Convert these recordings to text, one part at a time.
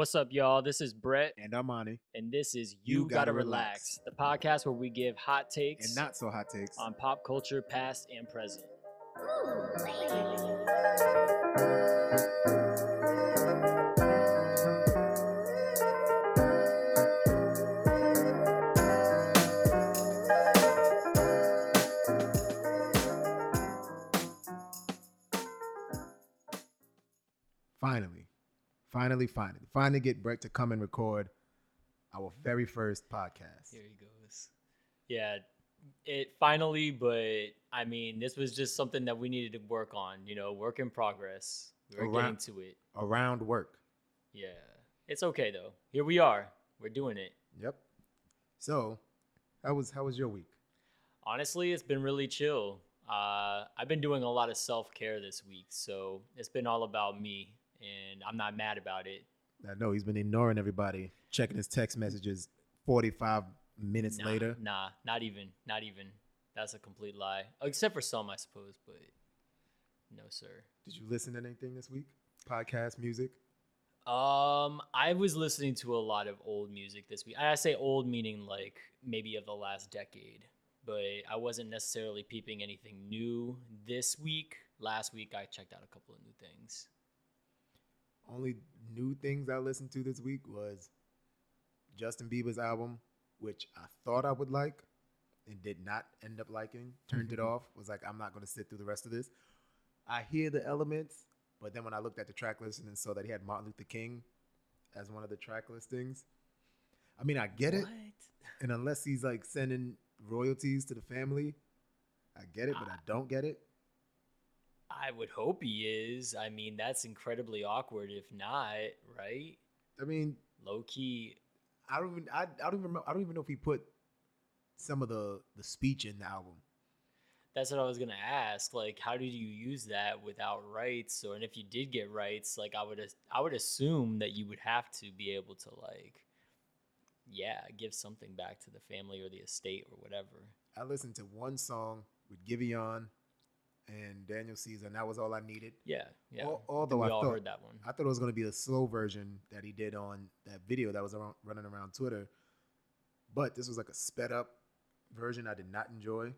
What's up, y'all? This is Brett, And Armani. and this is You, Gotta, Relax, the podcast where we give hot takes And not so hot takes. on pop culture, past and present. finally. Finally, finally. Finally get Brett to come and record our very first podcast. Here he goes. Yeah, it finally, but I mean, this was just something that we needed to work on. You know, work in progress. We were Around- getting to it. Around work. Yeah, it's okay though. Here we are. We're doing it. Yep. So, how was how was your week? Honestly, it's been really chill. Uh, I've been doing a lot of self care this week, so it's been all about me, and I'm not mad about it. I know he's been ignoring everybody, checking his text messages 45 minutes Nah, later. Nah, not even, not even. That's a complete lie. Except for some, I suppose, but no, sir. Did you listen to anything this week? Podcast, music? Um, I was listening to a lot of old music this week. I say old meaning like maybe of the last decade, but I wasn't necessarily peeping anything new this week. Last week, I checked out a couple of new things. Only new things I listened to this week was Justin Bieber's album, which I thought I would like and did not end up liking. Turned it Mhm. off. Was like, I'm not going to sit through the rest of this. I hear the elements, but then when I looked at the track list and saw that he had Martin Luther King as one of the track listings, I mean, I get it. And unless he's like sending royalties to the family, I get it, but I don't get it. I would hope he is. I mean, that's incredibly awkward if not, right? I mean, Low key. I don't even I, I don't even remember, I don't even know if he put some of the the speech in the album. That's what I was gonna ask. Like, how did you use that without rights? Or and if you did get rights, like I would, I would assume that you would have to be able to like, yeah, give something back to the family or the estate or whatever. I listened to one song with Giveon and Daniel Caesar, and that was all I needed. Yeah, yeah. Al- I think although I all thought- heard that one. I thought it was going to be the slow version that he did on that video that was around, running around Twitter, but this was like a sped up version. I did not enjoy.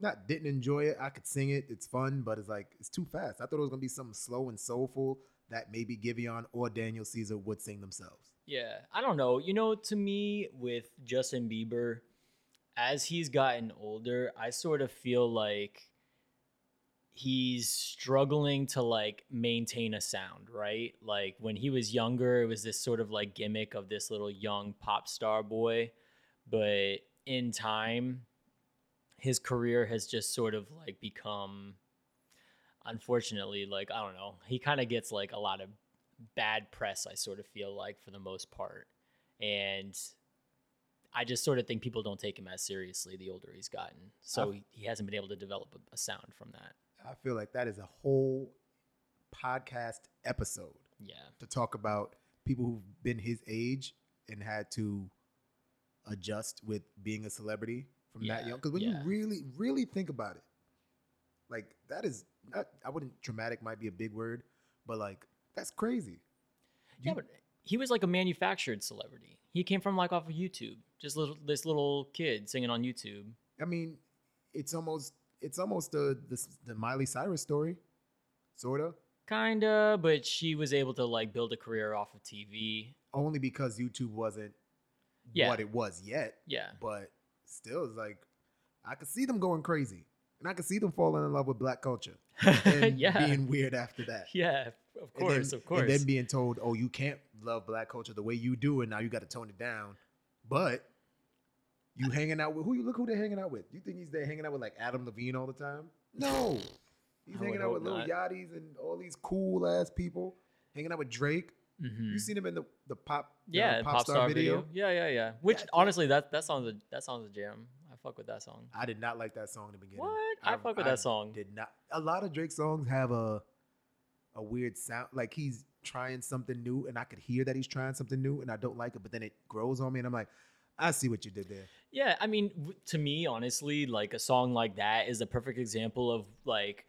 Not didn't enjoy it. I could sing it. It's fun, but it's like it's too fast. I thought it was gonna be something slow and soulful that maybe Giveon or Daniel Caesar would sing themselves. Yeah, I don't know. You know, to me, with Justin Bieber, as he's gotten older, I sort of feel like he's struggling to like maintain a sound, right? Like when he was younger, it was this sort of like gimmick of this little young pop star boy, but in time, his career has just sort of like become unfortunately like I don't know. He kind of gets like a lot of bad press I sort of feel like for the most part. And I just sort of think people don't take him as seriously the older he's gotten. So he, he hasn't been able to develop a, a sound from that. I feel like that is a whole podcast episode Yeah. to talk about people who've been his age and had to adjust with being a celebrity from that young. Because when yeah. you really, really think about it, like that is not. I wouldn't. Traumatic might be a big word, but like that's crazy. yeah, but he was like a manufactured celebrity. He came from like off of YouTube. Just little this little kid singing on YouTube. I mean, it's almost. It's almost the the, the Miley Cyrus story, sorta. Kinda, but she was able to like build a career off of TV. Only because YouTube wasn't Yeah. what it was yet. Yeah. but still, it's like I could see them going crazy, and I could see them falling in love with black culture and yeah. being weird after that. yeah, of course, then- of course. And then being told, "Oh, you can't love black culture the way you do, and now you got to tone it down." But you hanging out with who? You look who they're hanging out with. You think he's there hanging out with like Adam Levine all the time? No, he's I hanging out with not. Yachty's and all these cool ass people. Hanging out with Drake. Mhm. You seen him in the the pop yeah, pop, star, video. Yeah, yeah, yeah. Which That- honestly, that that song's a that song's a jam. I fuck with that song. I did not like that song in the beginning. What? I fuck with that song. Did not. A lot of Drake songs have a a weird sound. Like he's trying something new, and I could hear that he's trying something new, and I don't like it. But then it grows on me, and I'm like, I see what you did there. Yeah, I mean, to me, honestly, like a song like that is a perfect example of like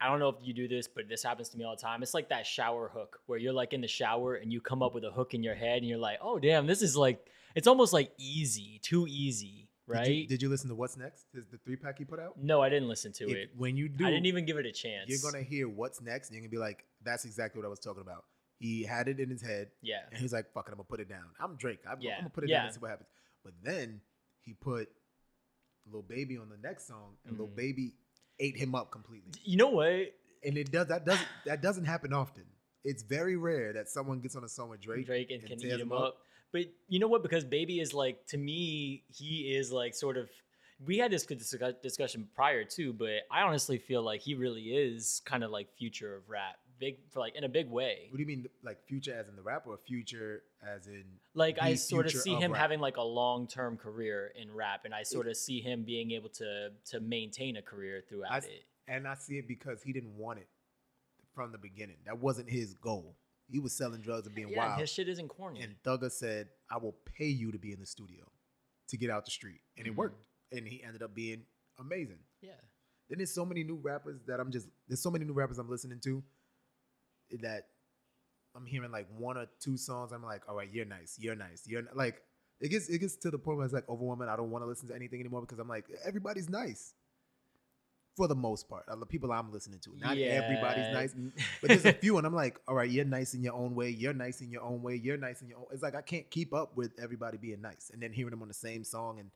I don't know if you do this, but this happens to me all the time. It's like that shower hook where you're like in the shower and you come up with a hook in your head and you're like, oh damn, this is like it's almost like easy, too easy, right? Did you, did you listen to What's Next? Is the three pack he put out? no, I didn't listen to If- it. when you do, I didn't even give it a chance. you're gonna hear What's Next, and you're gonna be like, "That's exactly what I was talking about." He had it in his head, yeah. and he's like, "Fuck it, I'm gonna put it down." I'm Drake. I'm, Yeah, I'm gonna put it yeah. down and see what happens. But then he put Lil Baby on the next song, and Lil Mhm. Baby ate him up completely. You know what? And it does that doesn't that doesn't happen often. It's very rare that someone gets on a song with Drake, Drake, and, and can eat him him up. up. But you know what? Because Baby is like to me, he is like sort of. We had this good discussion prior too, but I honestly feel like he really is kind of like future of rap, big for like in a big way. What do you mean, like future as in the rap, or future as in? Like I sort of see of him rap? having like a long term career in rap, and I sort of see him being able to to maintain a career throughout I it. And I see it because he didn't want it from the beginning. That wasn't his goal. He was selling drugs and being Yeah, and wild. his shit isn't corny. And Thugger said, "I will pay you to be in the studio, to get out the street," and it Mhm. worked. And he ended up being amazing. yeah, Then there's so many new rappers that I'm just there's so many new rappers I'm listening to that I'm hearing like one or two songs. I'm like, all right, you're nice, you're nice, you're n-" like it gets it gets to the point where it's like overwhelming. I don't want to listen to anything anymore because I'm like everybody's nice for the most part. Uh, The people I'm listening to, not everybody's nice, but there's a few, and I'm like, all right, you're nice in your own way. You're nice in your own way. You're nice in your own. It's like I can't keep up with everybody being nice, and then hearing them on the same song, and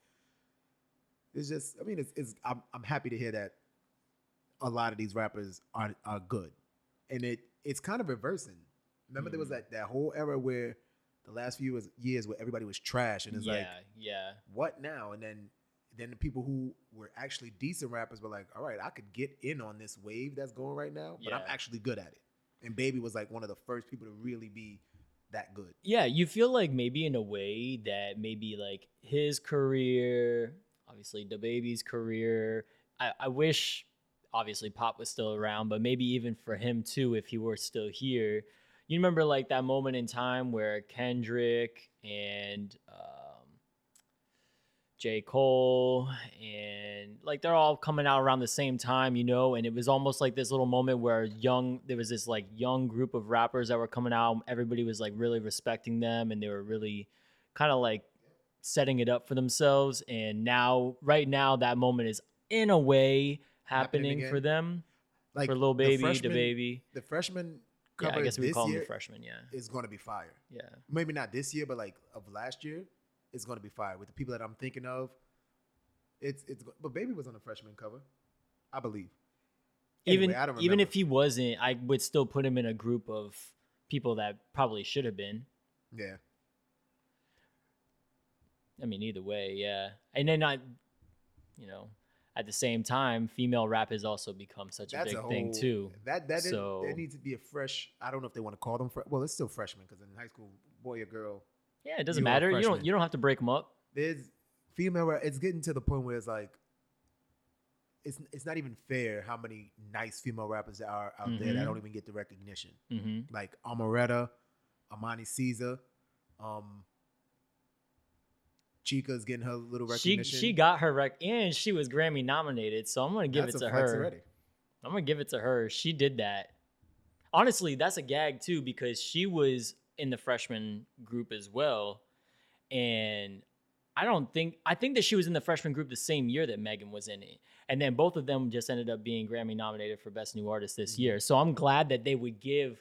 it's just. I mean, it's. it's I'm. I'm happy to hear that a lot of these rappers are are good, and it it's kind of reversing. Remember, there was Mm. that that whole era where the last few was, years where everybody was trash, and it's yeah, like, yeah. what now? And then then the people who were actually decent rappers were like, all right, I could get in on this wave that's going right now, but I'm actually good at it. And Baby was like one of the first people to really be that good. Yeah, you feel like maybe in a way that maybe like his career, obviously the baby's career. I, I wish obviously Pop was still around, but maybe even for him too, if he were still here. You remember like that moment in time where Kendrick and um, J. Cole and like they're all coming out around the same time, you know, and it was almost like this little moment where young there was this like young group of rappers that were coming out. Everybody was like really respecting them and they were really kind of like setting it up for themselves. And now, right now, that moment is in a way Happening happening, for them. Like for Lil the Baby, the freshman- baby. the freshman Yeah, cover I guess we call him year the freshman. Yeah, is going to be fire. yeah. Maybe not this year, but like of last year, it's going to be fire with the people that I'm thinking of. It's it's but Baby was on the freshman cover, I believe. even Anyway, I don't even if he wasn't, I would still put him in a group of people that probably should have been. yeah, I mean, either way, yeah. And then I, you know, at the same time, female rap has also become such a big a whole thing too. That that So- there needs to be a fresh. I don't know if they want to call them. Fre- well, it's still freshmen because in high school, boy or girl, Yeah, it doesn't You matter. You don't you don't have to break them up. there's female rap. It's getting to the point where it's like, it's it's not even fair how many nice female rappers there are out there that Mhm. don't even get the recognition. Mm-hmm. Like Amaretta, Armani Caesar, um, Chika's getting her little recognition. she she got her rec and she was Grammy nominated, so I'm gonna give That's it to her. already. I'm gonna give it to her. She did that. Honestly, that's a gag too because she was in the freshman group as well, and I don't think I think that she was in the freshman group the same year that Megan was in it, and then both of them just ended up being Grammy nominated for Best New Artist this year. So I'm glad that they would give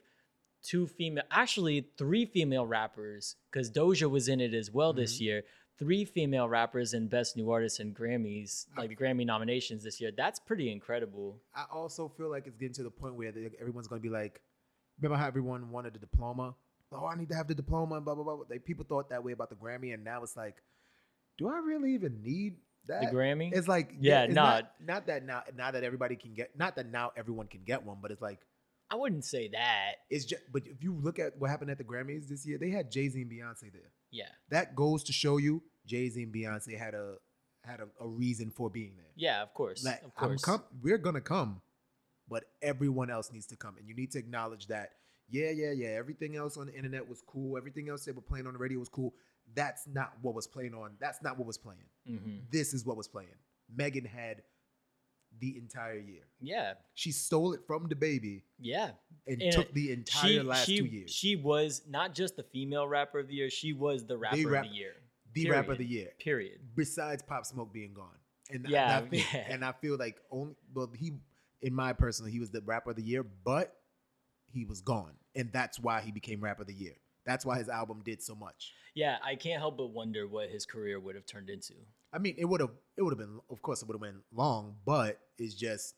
two female, actually three female rappers, because Doja was in it as well this Mhm. year. Three female rappers in Best New Artist and Grammys, like the Grammy nominations this year. That's pretty incredible. I also feel like it's getting to the point where everyone's going to be like, remember how everyone wanted the diploma? Oh, I need to have the diploma and blah blah blah. Like people thought that way about the Grammy, and now it's like, do I really even need that? The Grammy. It's like Yeah, it's nah. not not that now now that everybody can get not that now everyone can get one, but it's like I wouldn't say that. it's just. But if you look at what happened at the Grammys this year, they had Jay Z and Beyonce there. Yeah. That goes to show you Jay Z and Beyonce had a had a, a reason for being there. Yeah, of course. Like, of course. com- we're gonna come, but everyone else needs to come, and you need to acknowledge that. Yeah, yeah, yeah. Everything else on the internet was cool. Everything else they were playing on the radio was cool. That's not what was playing on. That's not what was playing. hmm This is what was playing. Megan had the entire year. Yeah, She stole it from the baby yeah. and And took the entire she, last she, two years. She was not just the female rapper of the year; she was the rapper rap- of the year. The rapper of the year. Period. Besides Pop Smoke being gone. And I- Yeah, I, think, yeah. and I feel like only well he in my personal he was the rapper of the year, but he was gone. And that's why he became rapper of the year. That's why his album did so much. Yeah, I can't help but wonder what his career would have turned into. I mean, it would have it would have been of course it would have been long, but it's just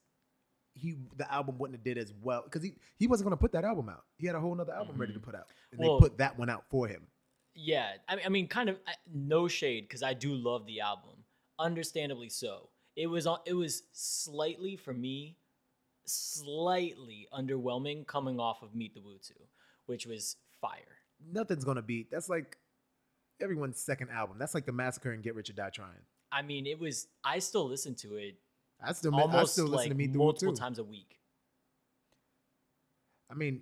he the album wouldn't have did as well because he he wasn't gonna put that album out. He had a whole other album ready to Mhm. put out, and Well- they put that one out for him. Yeah, I mean, I mean, kind of I- no shade because I do love the album, understandably so. It was on. It was slightly for me, slightly underwhelming coming off of Meet the 2, which was fire. Nothing's gonna beat. That's like everyone's second album. That's like the Massacre and Get Rich or Die Trying. I mean, it was. I still listen to it I still I still listen like to Meet the multiple times a week. I mean,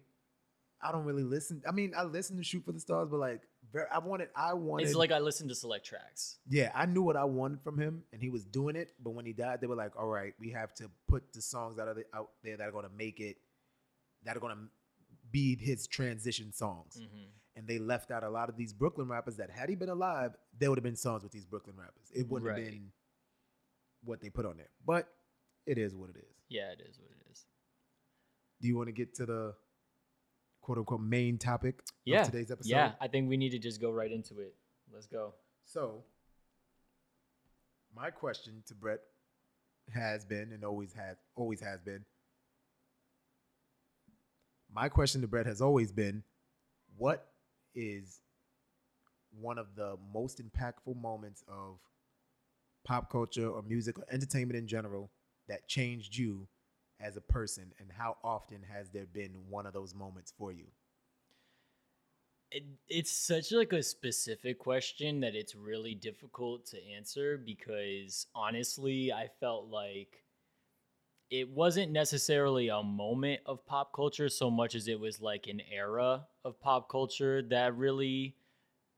I don't really listen. I mean, I listen to Shoot for the Stars, but like, very, I wanted, I wanted. It's like I listened to select tracks. yeah, I knew what I wanted from him, and he was doing it. But when he died, they were like, "All right, we have to put the songs out of the, out there that are going to make it, that are going to be his transition songs." hmm And they left out a lot of these Brooklyn rappers that, had he been alive, there would have been songs with these Brooklyn rappers. It wouldn't Right. have been what they put on there. But it is what it is. Yeah, it is what it is. Do you want to get to the quote unquote main topic Yeah, of today's episode? Yeah, I think we need to just go right into it. Let's go. So, my question to Brett has been and always had always has been. My question to Brett has always been, what is one of the most impactful moments of pop culture or music or entertainment in general that changed you as a person and how often has there been one of those moments for you? it, it's such like a specific question that it's really difficult to answer because honestly i felt like it wasn't necessarily a moment of pop culture so much as it was like an era of pop culture that really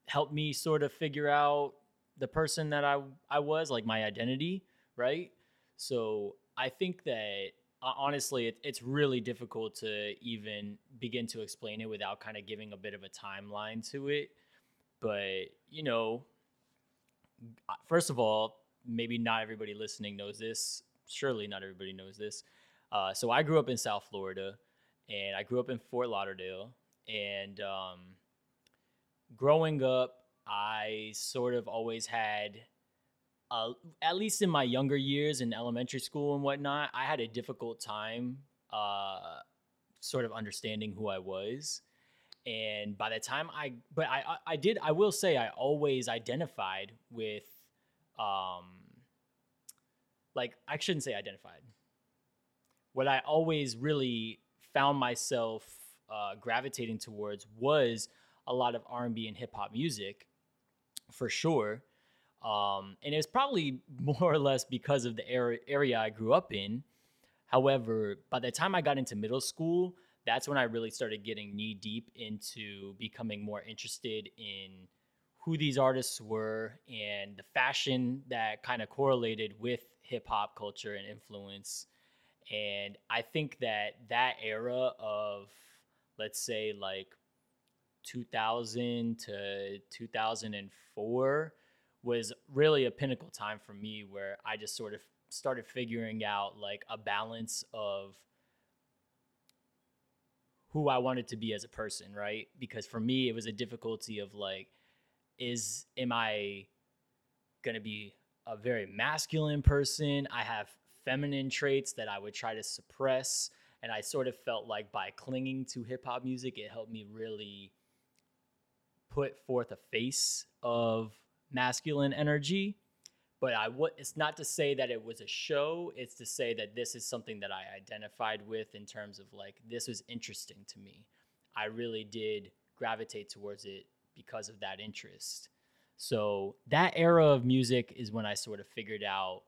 helped me sort of figure out the person that I I was, like my identity, right? So I think that honestly, it, it's really difficult to even begin to explain it without kind of giving a bit of a timeline to it. But you know, first of all, maybe not everybody listening knows this. Surely not everybody knows this. Uh, so I grew up in South Florida, and I grew up in Fort Lauderdale. And um, growing up, I sort of always had, uh, at least in my younger years in elementary school and whatnot, I had a difficult time uh, sort of understanding who I was. And by the time I, but I, I, I did, I will say, I always identified with, um, like, I shouldn't say identified. What I always really found myself uh, gravitating towards was a lot of R&B and hip hop music, for sure. Um, and it was probably more or less because of the area, area I grew up in. However, by the time I got into middle school, that's when I really started getting knee deep into becoming more interested in who these artists were and the fashion that kind of correlated with hip hop culture and influence. And I think that that era of, let's say, like 2000 to 2004 was really a pinnacle time for me where I just sort of started figuring out like a balance of who I wanted to be as a person, right? Because for me, it was a difficulty of like, is am I gonna be a very masculine person? I have feminine traits that I would try to suppress. And I sort of felt like by clinging to hip hop music, it helped me really put forth a face of masculine energy. But I would it's not to say that it was a show, it's to say that this is something that I identified with in terms of like this was interesting to me. I really did gravitate towards it because of that interest. So that era of music is when I sort of figured out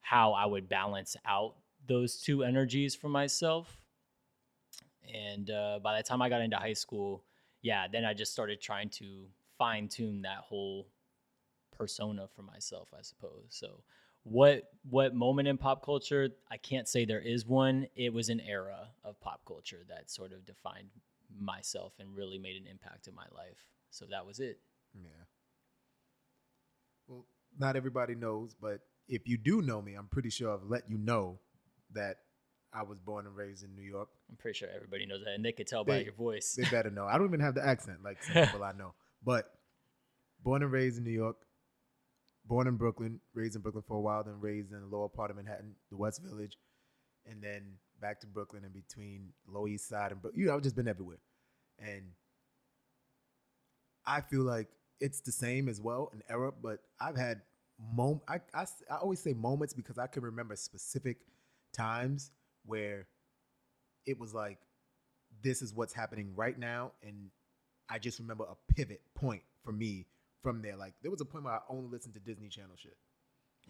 how I would balance out those two energies for myself. And uh, by the time I got into high school, yeah, then I just started trying to fine tune that whole persona for myself, I suppose. So what what moment in pop culture? I can't say there is one. It was an era of pop culture that sort of defined myself and really made an impact in my life. So that was it. Yeah. Well, not everybody knows, but if you do know me, I'm pretty sure I've let you know that I was born and raised in New York. I'm pretty sure everybody knows that, and they could tell by your voice. They better know. I don't even have the accent like some people I know. But born and raised in New York, born in Brooklyn, raised in Brooklyn for a while, then raised in the lower part of Manhattan, the West Village, and then back to Brooklyn and between Lower East Side and. You know, I've just been everywhere. And I feel like it's the same as well, an era, but I've had mom I always say moments because I can remember specific times where it was like this is what's happening right now and I just remember a pivot point for me from there. Like there was a point where I only listened to Disney Channel shit.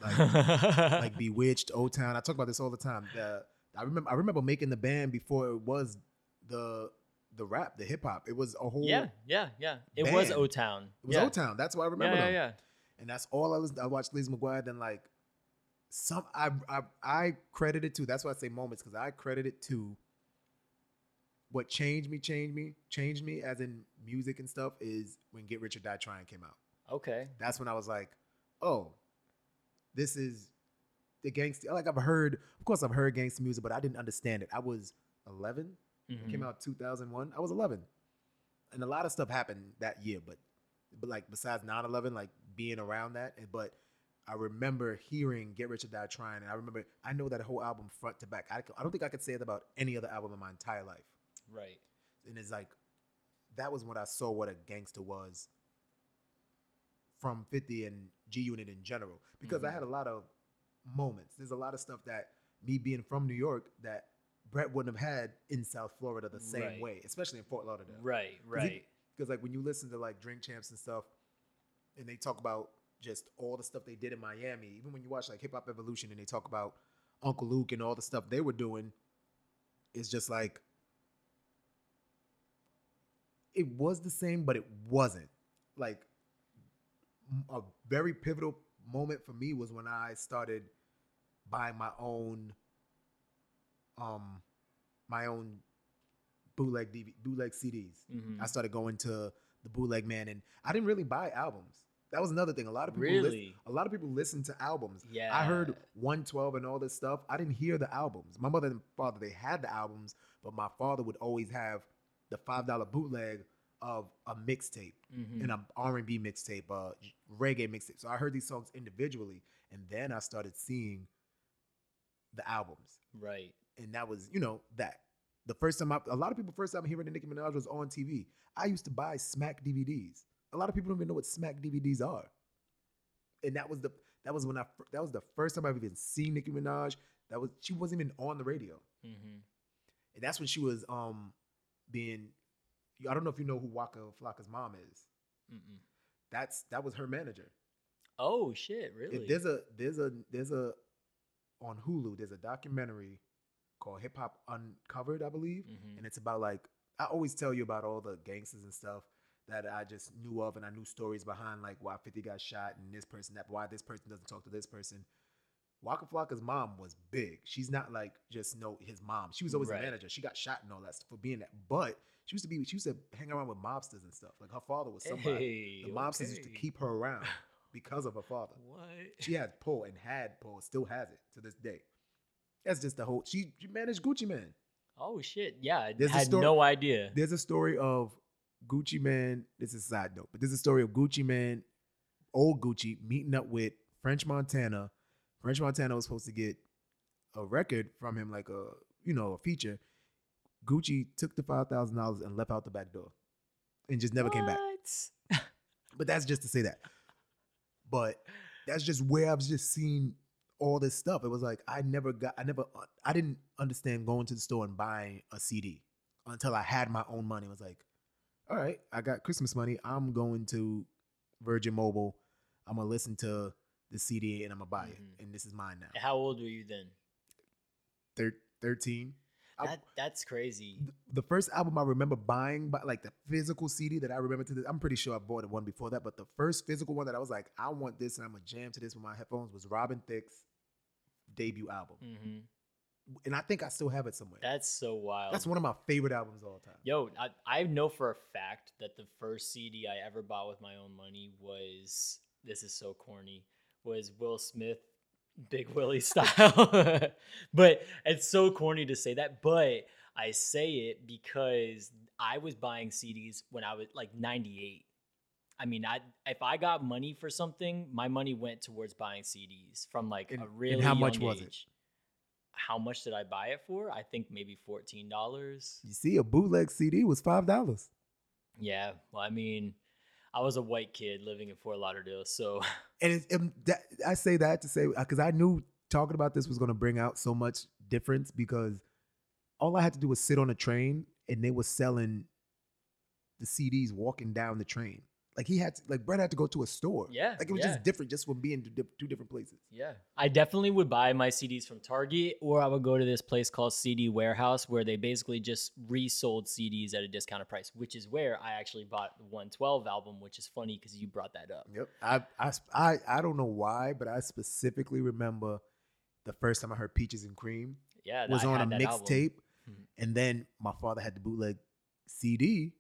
Like like Bewitched, O Town. I talk about this all the time. The, I remember I remember making the band before it was the the rap, the hip hop. It was a whole yeah, yeah, yeah. It was. O Town. It was yeah. O Town. That's why I remember yeah, yeah, them. yeah. And that's all I listened. I watched Lizzie McGuire. Then like some I I I credit it to. That's why I say moments because I credit it to what changed me, changed me, changed me as in music and stuff is when Get Rich or Die Trying came out. Okay. That's when I was like, oh, this is the gangster. Like I've heard, of course, I've heard gangster music, but I didn't understand it. I was 11. It Mhm. came out 2001. I was 11, and a lot of stuff happened that year. But but like besides 9/11, like being around that, but I remember hearing "Get Rich or Die Trying," and I remember I know that whole album front to back. I, I don't think I could say it about any other album in my entire life. Right. And it's like that was when I saw what a gangster was from 50 and G Unit in general. Because I Mhm. had a lot of moments. There's a lot of stuff that me being from New York that Brett wouldn't have had in South Florida the same Right. way, especially in Fort Lauderdale. Right. Right. Because like when you listen to like Drink Champs and stuff, and they talk about just all the stuff they did in Miami, even when you watch like Hip Hop Evolution and they talk about Uncle Luke and all the stuff they were doing, it's just like it was the same, but it wasn't. Like a very pivotal moment for me was when I started buying my own um my own bootleg DV, bootleg CDs. Mhm. I started going to the bootleg man, and I didn't really buy albums. That was another thing. A lot of people, Really? a lot of people listen to albums. Yeah. I heard 112 and all this stuff. I didn't hear the albums. My mother and father they had the albums, but my father would always have the five dollar bootleg of a mixtape Mhm. and an R and B mixtape, uh, reggae mixtape. So I heard these songs individually, and then I started seeing the albums Right. and that was you know that the first time I, a lot of people first time hearing the Nicki Minaj was on TV. I used to buy Smack DVDs. A lot of people don't even know what Smack DVDs are, and that was the that was when I that was the first time I've even seen Nicki Minaj. That was she wasn't even on the radio, hmm and that's when she was um being. I don't know if you know who Waka Flocka's mom is. Mm-mm. That's that was her manager. Oh shit! Really? there's a there's a there's a on Hulu there's a documentary called Hip Hop Uncovered, I believe, Mhm. and it's about like I always tell you about all the gangsters and stuff that I just knew of, and I knew stories behind like why Fifty got shot and this person that why this person doesn't talk to this person. Waka Flocka's mom was big. She's not like just no his mom. She was always Right. a manager. She got shot and all that stuff for being that, but she used to be she used to hang around with mobsters and stuff. Like her father was somebody. Hey, the mobsters used to keep her around because of her father. What? She had pull and had pull, still has it to this day. That's just the whole. She, she managed Gucci Mane. Oh shit! Yeah, I There's had story- no idea. There's a story of Gucci Mane. This is a side note, but there's a story of Gucci Mane, old Gucci, meeting up with French Montana. French Montana was supposed to get a record from him, like a you know a feature. Gucci took the five thousand dollars and left out the back door, and just never came back. But that's just to say that. But that's just where I've just seen all this stuff. It was like I never got, I never, I didn't understand going to the store and buying a CD until I had my own money. It was like, all right, I got Christmas money. I'm going to Virgin Mobile. I'm gonna listen to the CD and I'm gonna buy it, and this is mine now. How old were you then? Thir- Thirteen. I- that's crazy. th- the first album I remember buying, but like the physical CD that I remember to this, I'm pretty sure I bought one before that, but the first physical one that I was like, I want this and I'm gonna jam to this with my headphones was Robin Thicke's debut album, hmm and I think I still have it somewhere. That's so wild. That's one of my favorite albums of all time. Yo, I, I know for a fact that the first CD I ever bought with my own money was this is so corny was Will Smith Big Willie style. but it's so corny to say that, but I say it because I was buying CDs when I was like 98. I mean, I if I got money for something, my money went towards buying CDs from like And- a and really how much young was it? How much did I buy it for? I think maybe fourteen dollars. You see, a bootleg CD was five dollars. Yeah, well, I mean, I was a white kid living in Fort Lauderdale, so And it's, um, that, I say that to say because I knew talking about this was going to bring out so much difference because all I had to do was sit on a train and they were selling the CDs walking down the train. Like he had to, like Brett had to go to a store. Yeah, like it was yeah. just different just from being two different places. yeah, I definitely would buy my CDs from Target, or I would go to this place called CD Warehouse, where they basically just resold CDs at a discounted price, which is where I actually bought the 112 album, which is funny because you brought that up. Yep. I, I I I don't know why, but I specifically remember the first time I heard Peaches and Cream Yeah, was on a had that album. mixtape, Mhm. and then my father had the bootleg CD.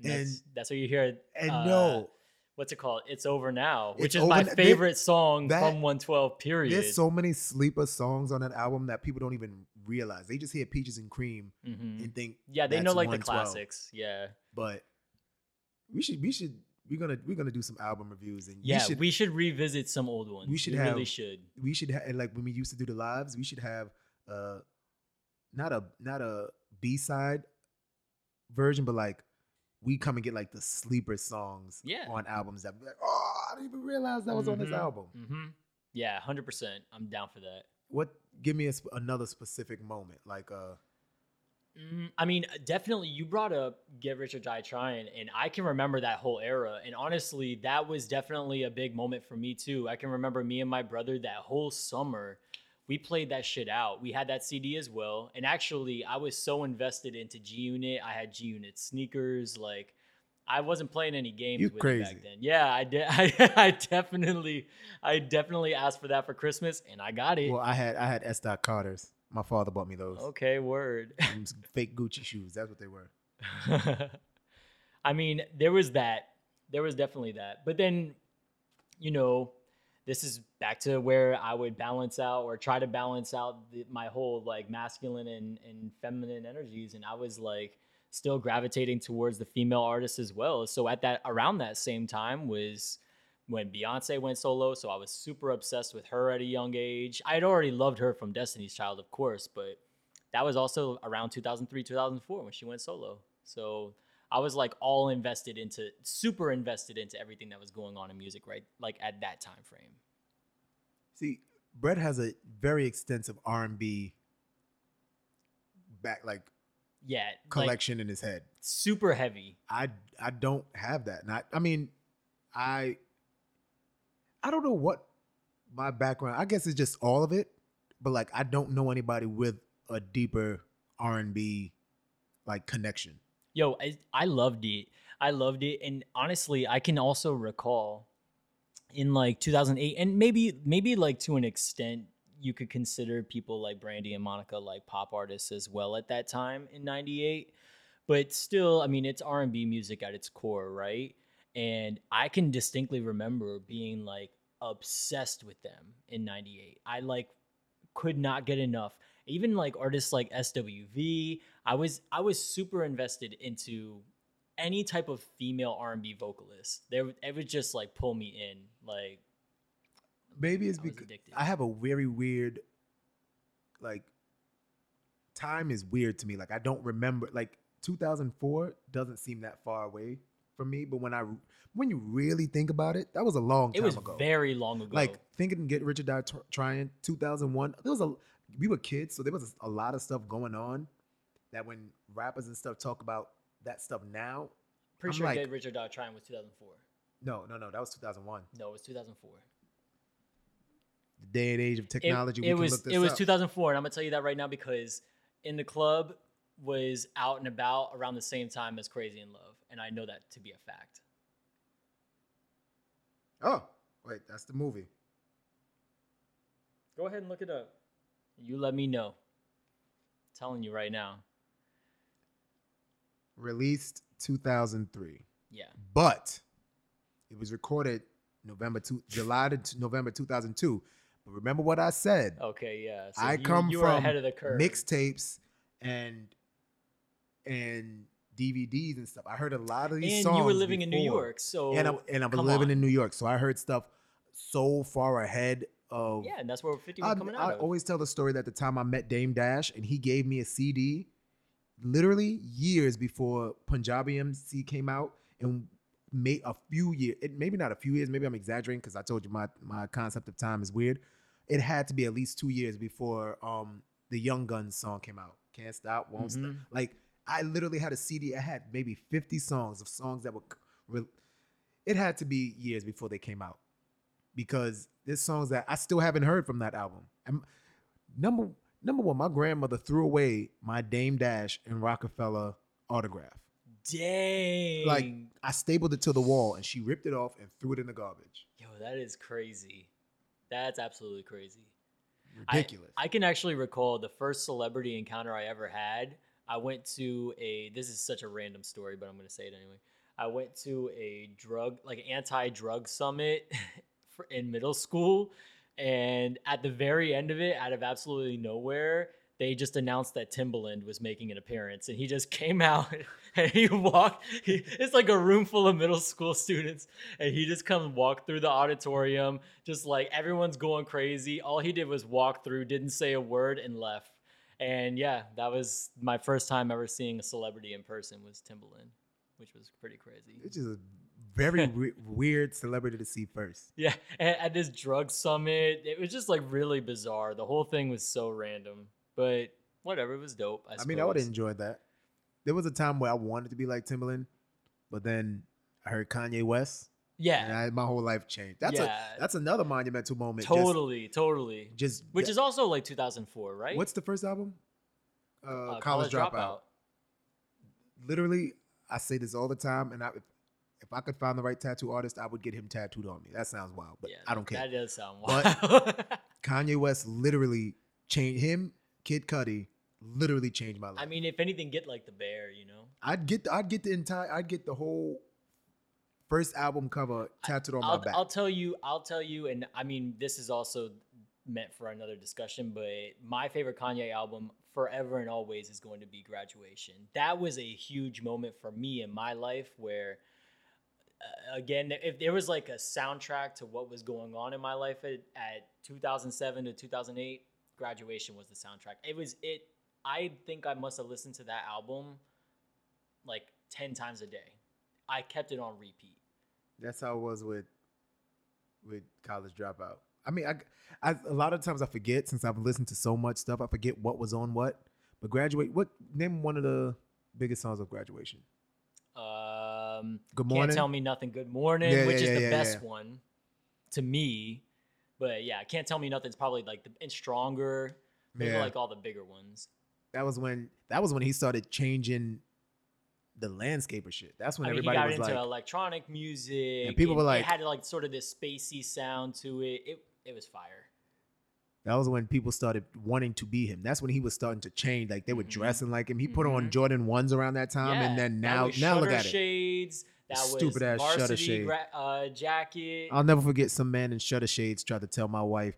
That's, and- that's what you hear. And uh, no, what's it called? It's over now, which is my favorite song that- from 112. Period. there's so many sleeper songs on that album that people don't even realize. They just hear Peaches and Cream Mhm. and think, Yeah, they know like the classics. Yeah. but we should we should we're gonna we're gonna do some album reviews and Yeah, we should we should revisit some old ones. we should we really should. we should ha- like when we used to do the lives, we should have uh not a not a B side version, but like we come and get like the sleeper songs Yeah. on albums that be like, oh, I didn't even realize that was on this Mhm, album. mhm. Yeah, hundred percent. I'm down for that. What? Give me a, sp- another specific moment, like uh, Mm, I mean, definitely. You brought up "Get Rich or Die Trying," and I can remember that whole era. And honestly, that was definitely a big moment for me too. I can remember me and my brother that whole summer. We played that shit out. We had that CD as well. And actually, I was so invested into G Unit. I had G Unit sneakers. Like, I wasn't playing any games You with it crazy. back then. Yeah, I did. I, I definitely, I definitely asked for that for Christmas, and I got it. well, I had I had S. Dot Carter's. My father bought me those. okay, word. Fake Gucci shoes. That's what they were. I mean, there was that. There was definitely that. But then, you know, this is back to where I would balance out or try to balance out the, my whole like masculine and, and feminine energies. And I was like still gravitating towards the female artists as well. So at that around that same time was when Beyonce went solo. So I was super obsessed with her at a young age. I had already loved her from Destiny's Child, of course, but that was also around 2003 2004 when she went solo so i was like all invested into super invested into everything that was going on in music right like at that time frame See, Brett has a very extensive R and B back like yeah like, collection in his head. super heavy I I don't have that. And I, I mean, I I don't know what my background. I guess it's just all of it, but like I don't know anybody with a deeper R and B like connection. Yo I, I loved it. I loved it and honestly i can also recall in like 2008 and maybe maybe like to an extent you could consider people like brandy and monica like pop artists as well at that time in 98 but still i mean it's r&b music at its core right? And i can distinctly remember being like obsessed with them in 98 i like could not get enough. Even like artists like swv i was i was super invested into any type of female r&b vocalist there it would just like pull me in like Maybe it's I because addicted. I have a very weird like time is weird to me. Like I don't remember like 2004 doesn't seem that far away from me, but when I when you really think about it, that was a long time ago. it was ago. very long ago like thinking get rich or die trying 2001 there was a we were kids so there was a lot of stuff going on that when rappers and stuff talk about that stuff now pretty I'm sure like- get rich or die trying was 2004 no no no that was 2001 no it was 2004 the day and age of technology It, we can was look this it was up. 2004, and I'm gonna tell you that right now because in the club was out and about around the same time as Crazy in Love, and I know that to be a fact. oh wait that's the movie Go ahead and look it up. You let me know. I'm telling you right now. Released 2003, Yeah. but it was recorded November two, July to November 2002. But remember what I said? Okay. Yeah. I you, come you were from ahead of the curve. mixtapes and and DVDs and stuff. I heard a lot of these and songs. you were living in New. York, so and I, and I was living on. in New York, so I heard stuff so far ahead of. yeah, and that's where 50 was I, coming I of. always tell the story that the time I met Dame Dash and he gave me a CD, literally years before Punjabi MC came out, and made a few years, maybe not a few years, maybe I'm exaggerating because I told you my my concept of time is weird. It had to be at least two years before um the Young Gunz song came out. Can't stop, won't stop. Mhm. Like I literally had a CD. I had maybe 50 songs of songs that were. Re- it had to be years before they came out because there's songs that I still haven't heard from that album. And number number one, my grandmother threw away my Dame Dash and Roc-A-Fella autograph. Dang. Like I stapled it to the wall and she ripped it off and threw it in the garbage. yo, that is crazy. That's absolutely crazy. I- Ridiculous. I can actually recall the first celebrity encounter I ever had. I went to a this is such a random story, but I'm going to say it anyway. I went to a drug like anti-drug summit for, in middle school and at the very end of it out of absolutely nowhere they just announced that Timbaland was making an appearance. And he just came out and he walked he, it's like a room full of middle school students. And he just comes walk through the auditorium just like everyone's going crazy. All he did was walk through didn't say a word and left. And yeah that was my first time ever seeing a celebrity in person was Timbaland which was pretty crazy. It's just a very we- weird celebrity to see first. yeah at this drug summit it was just like really bizarre the whole thing was so random but whatever it was dope i, I mean, I would have enjoyed that. There was a time where I wanted to be like Timbaland, but then I heard Kanye West, and yeah I, my whole life changed. That's Yeah. a that's another monumental moment. just- totally totally Just, which is also like 2004 right what's the first album? Uh, Uh, College, Dropout. Literally, I say this all the time, and I, if, I could find the right tattoo artist, I would get him tattooed on me. That sounds wild, but Yeah, I don't care. that does sound But- wild Kanye West literally changed him. Kid Cudi literally changed my life. i mean if anything get like the bear you know I'd get the, I'd get the entire I'd get the whole first album cover tattooed on my I'll, back. I'll tell you i'll tell you and i mean this is also meant for another discussion but my favorite kanye album forever and always is going to be graduation that was a huge moment for me in my life where again if there was like a soundtrack to what was going on in my life at, at 2007 to 2008 graduation was the soundtrack it was it i think i must have listened to that album like 10 times a day i kept it on repeat That's how it was with with College Dropout. I mean, I, I a lot of times I forget since I've listened to so much stuff. I forget what was on what. But graduate. What name one of the biggest songs of graduation? Um, Good can't morning. tell me nothing. Good morning, Yeah, which yeah, is the best one to me. But yeah, can't tell me nothing's probably like the and stronger. Yeah. like all the bigger ones. That was when that was when he started changing the landscape of shit. That's when I mean, he everybody got was into like, electronic music. And people were like- it had like sort of this spacey sound to it. It it was fire. That was when people started wanting to be him. That's when he was starting to change. Like they were Mhm. dressing like him. He put on Mhm. Jordan ones around that time, yeah, and then that now now look at it. Shades. That was Stupid ass Shutter Shade. uh, jacket. I'll never forget some man in shutter shades tried to tell my wife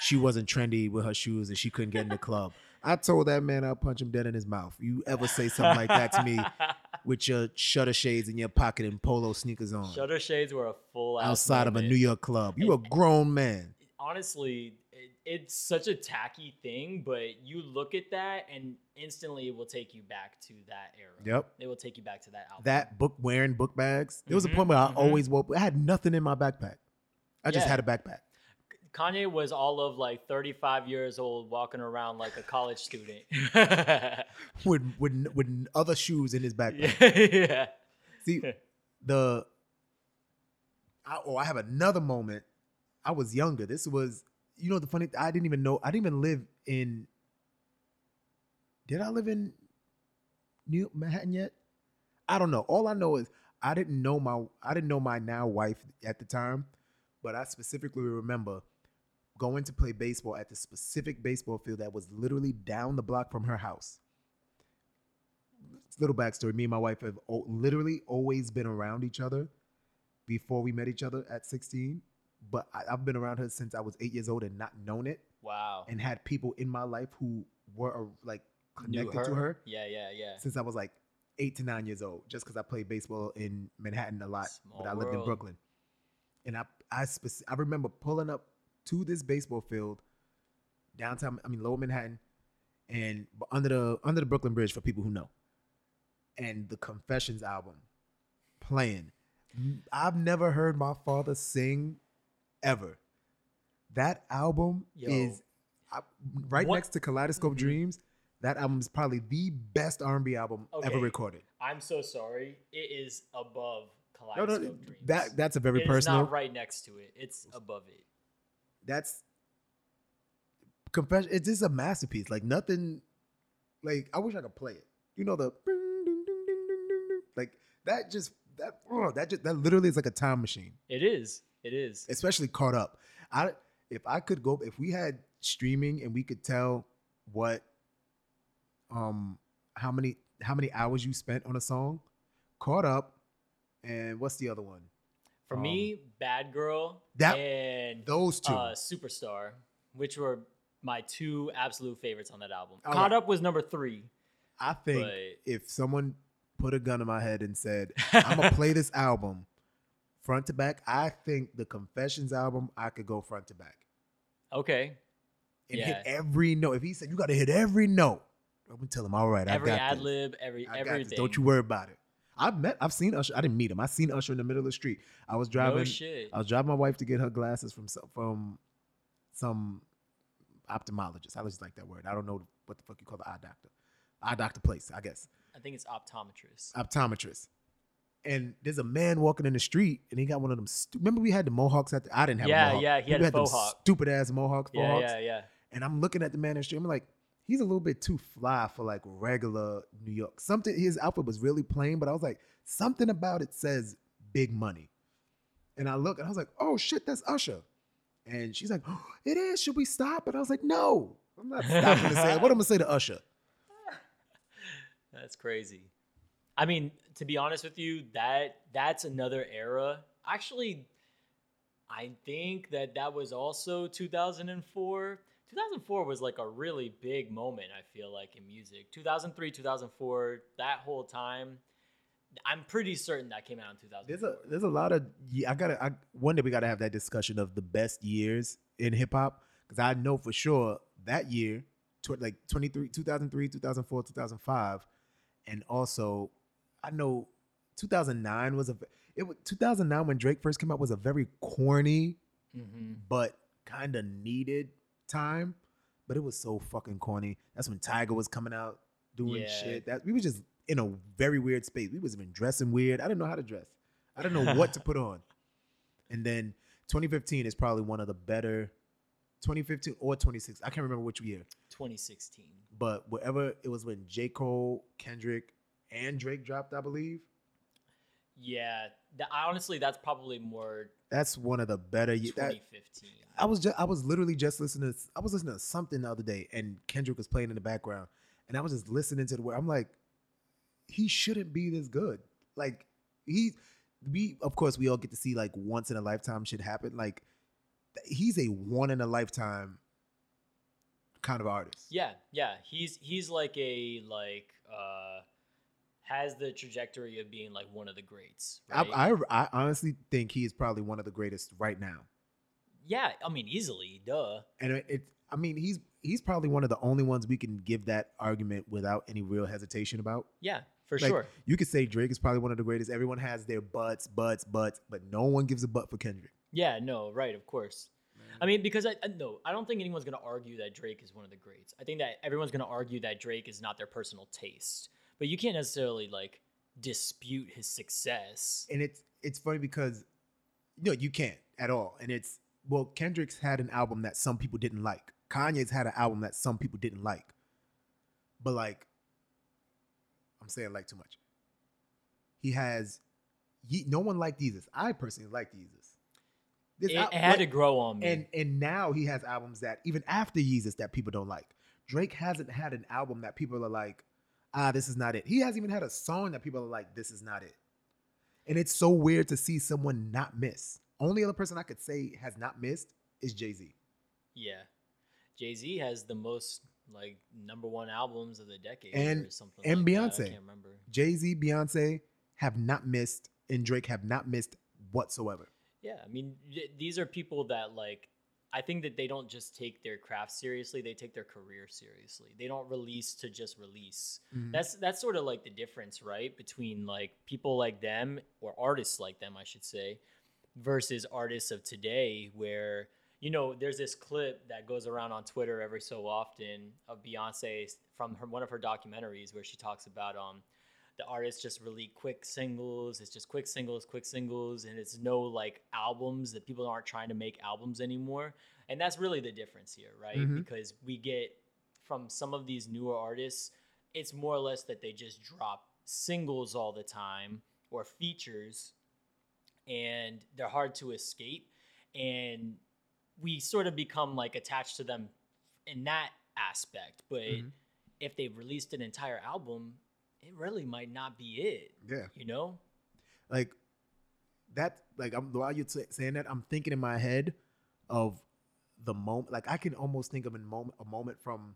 she wasn't trendy with her shoes and she couldn't get in the club. I told that man I'll punch him dead in his mouth. You ever say something like that to me with your shutter shades in your pocket and polo sneakers on Shutter shades were a full outside of a. New York club? You a grown man. honestly, it, it's such a tacky thing, but you look at that and instantly it will take you back to that era. Yep. It will take you back to that album. That book wearing book bags. There was a Mhm, point where I mhm. always woke. I had nothing in my backpack. I just Yeah. had a backpack. Kanye was all of like 35 years old, walking around like a college student. with with with other shoes in his backpack. yeah. See, the I, oh, I have another moment. I was younger. This was, you know, the funny. I didn't even know. I didn't even live in. Did I live in New Manhattan yet? I don't know. All I know is I didn't know my I didn't know my now wife at the time, but I specifically remember going to play baseball at the specific baseball field that was literally down the block from her house. Little backstory: Me and my wife have literally always been around each other before we met each other at 16. But I, I've been around her since I was eight years old and not known it, Wow. and had people in my life who were uh, like connected to her Yeah, yeah, yeah. since I was like eight to nine years old, just because I played baseball in Manhattan a lot, Small but I lived in. Brooklyn. And I I speci- I remember pulling up to this baseball field downtown, I mean Lower Manhattan, and under the under the Brooklyn Bridge for people who know, and the Confessions album playing. I've never heard my father sing ever. That album Yo. is I, right What- next to Kaleidoscope Mhm. Dreams. That album is probably the best R&B album ever recorded. I'm so sorry. It is above No, Kaleidoscope no, Dreams. that that's a very It personal. It's not right next to it. It's above it. That's confession. It's just a masterpiece. Like nothing. Like I wish I could play it. You know the ding, ding, ding, ding, ding, ding, ding. like that. Just that. oh, that just that literally is like a time machine. It is. It is. Especially caught up. I if I could go if we had streaming and we could tell what um how many how many hours you spent on a song, caught up, and what's the other one? For um, me, Bad Girl that- and Those two. uh, Superstar, which were my two absolute favorites on that album. All Caught right. Up was number three. I think if someone put a gun in my head and said, I'm gonna play this album front to back, I think the Confessions album I could go front to back okay, and Yeah. hit every note. If he said you got to hit every note, I'm gonna tell him, all right, every I got ad lib, every I everything. Don't you worry about it. I've met, I've seen Usher. I didn't meet him. I seen Usher in the middle of the street. I was driving. No shit. I was driving my wife to get her glasses from some, from some ophthalmologist. I just like that word. I don't know what the fuck you call the eye doctor. Eye doctor place, I guess. I think it's optometrist. optometrist. And there's a man walking in the street, and he got one of them. Stu- Remember, we had the mohawks at the. I didn't have. Yeah, a mohawk. yeah, he had People them. Stupid ass mohawks. Yeah, yeah, yeah. And I'm looking at the man in the street. I'm like, he's a little bit too fly for like regular New York. Something. His outfit was really plain, but I was like, something about it says big money. And I look, and I was like, oh shit, that's Usher. And she's like, oh, it is. Should we stop? And I was like, no, I'm not stopping to say. What am I'm gonna say to Usher? That's crazy. I mean, to be honest with you, that that's another era. Actually, I think that that was also 2004. 2004 was like a really big moment, I feel like, in music. 2003, 2004, that whole time. I'm pretty certain that came out in 2004. There's a there's a lot of I gotta I one day we gotta have that discussion of the best years in hip hop because I know for sure that year tw- like 23 2003 2004 2005 and also I know 2009 was a it was 2009 when Drake first came out was a very corny Mhm. but kind of needed time but it was so fucking corny. That's when Tyga was coming out doing Yeah. shit. That we were just in a very weird space. We was even dressing weird. I didn't know how to dress. I didn't know what to put on. And then 2015 is probably one of the better 2015 or 26 I can't remember which year. 2016. but whatever it was when J. Cole Kendrick and Drake dropped I believe Yeah, that, honestly, that's probably more that's one of the better ye- that, 2015. I was just I was literally just listening to I was listening to something the other day and Kendrick was playing in the background and I was just listening to the word I'm like he shouldn't be this good like he we of course we all get to see like once in a lifetime shit happen like he's a one in a lifetime kind of artist Yeah, yeah. He's he's like a like uh has the trajectory of being like one of the greats. Right? I, I I honestly think he is probably one of the greatest right now yeah, I mean easily, duh. and it, it I mean he's he's probably one of the only ones we can give that argument without any real hesitation about Yeah, for Like, sure. You could say Drake is probably one of the greatest. Everyone has their butts, butts, butts, but no one gives a butt for Kendrick. Yeah, no, right, of course. I mean, because I, I no, I don't think anyone's gonna argue that Drake is one of the greats. I think that everyone's gonna argue that Drake is not their personal taste, but you can't necessarily like dispute his success. and it's it's funny because no, you can't at all. And it's well, Kendrick's had an album that some people didn't like. Kanye's had an album that some people didn't like. But like, I'm saying like too much. He has, he, no one liked Jesus. I personally liked Jesus. This it, al- it had to grow on me. and and now he has albums that even after Jesus that people don't like. Drake hasn't had an album that people are like, ah, this is not it. He hasn't even had a song that people are like, this is not it. And it's so weird to see someone not miss. Only other person I could say has not missed is Jay Z. yeah, Jay Z has the most like number one albums of the decade And- or something. and like that. Beyonce. I can't remember. Jay Z, Beyonce have not missed, and Drake have not missed whatsoever. Yeah, I mean, these are people that like. I think that they don't just take their craft seriously; they take their career seriously. They don't release to just release. Mhm. That's that's sort of like the difference, right, between like people like them or artists like them, I should say, versus artists of today, where you know there's this clip that goes around on Twitter every so often of Beyonce from her one of her documentaries where she talks about um the artists just release quick singles. It's just quick singles, quick singles, and it's no like albums that people aren't trying to make albums anymore. And that's really the difference here, right? Mhm. Because we get from some of these newer artists, it's more or less that they just drop singles all the time or features, and they're hard to escape. And we sort of become like attached to them in that aspect. But Mhm. if they've released an entire album, it really might not be it. Yeah. You know? like that like i'm while you're t- saying that i'm thinking in my head of the moment like i can almost think of a moment a moment from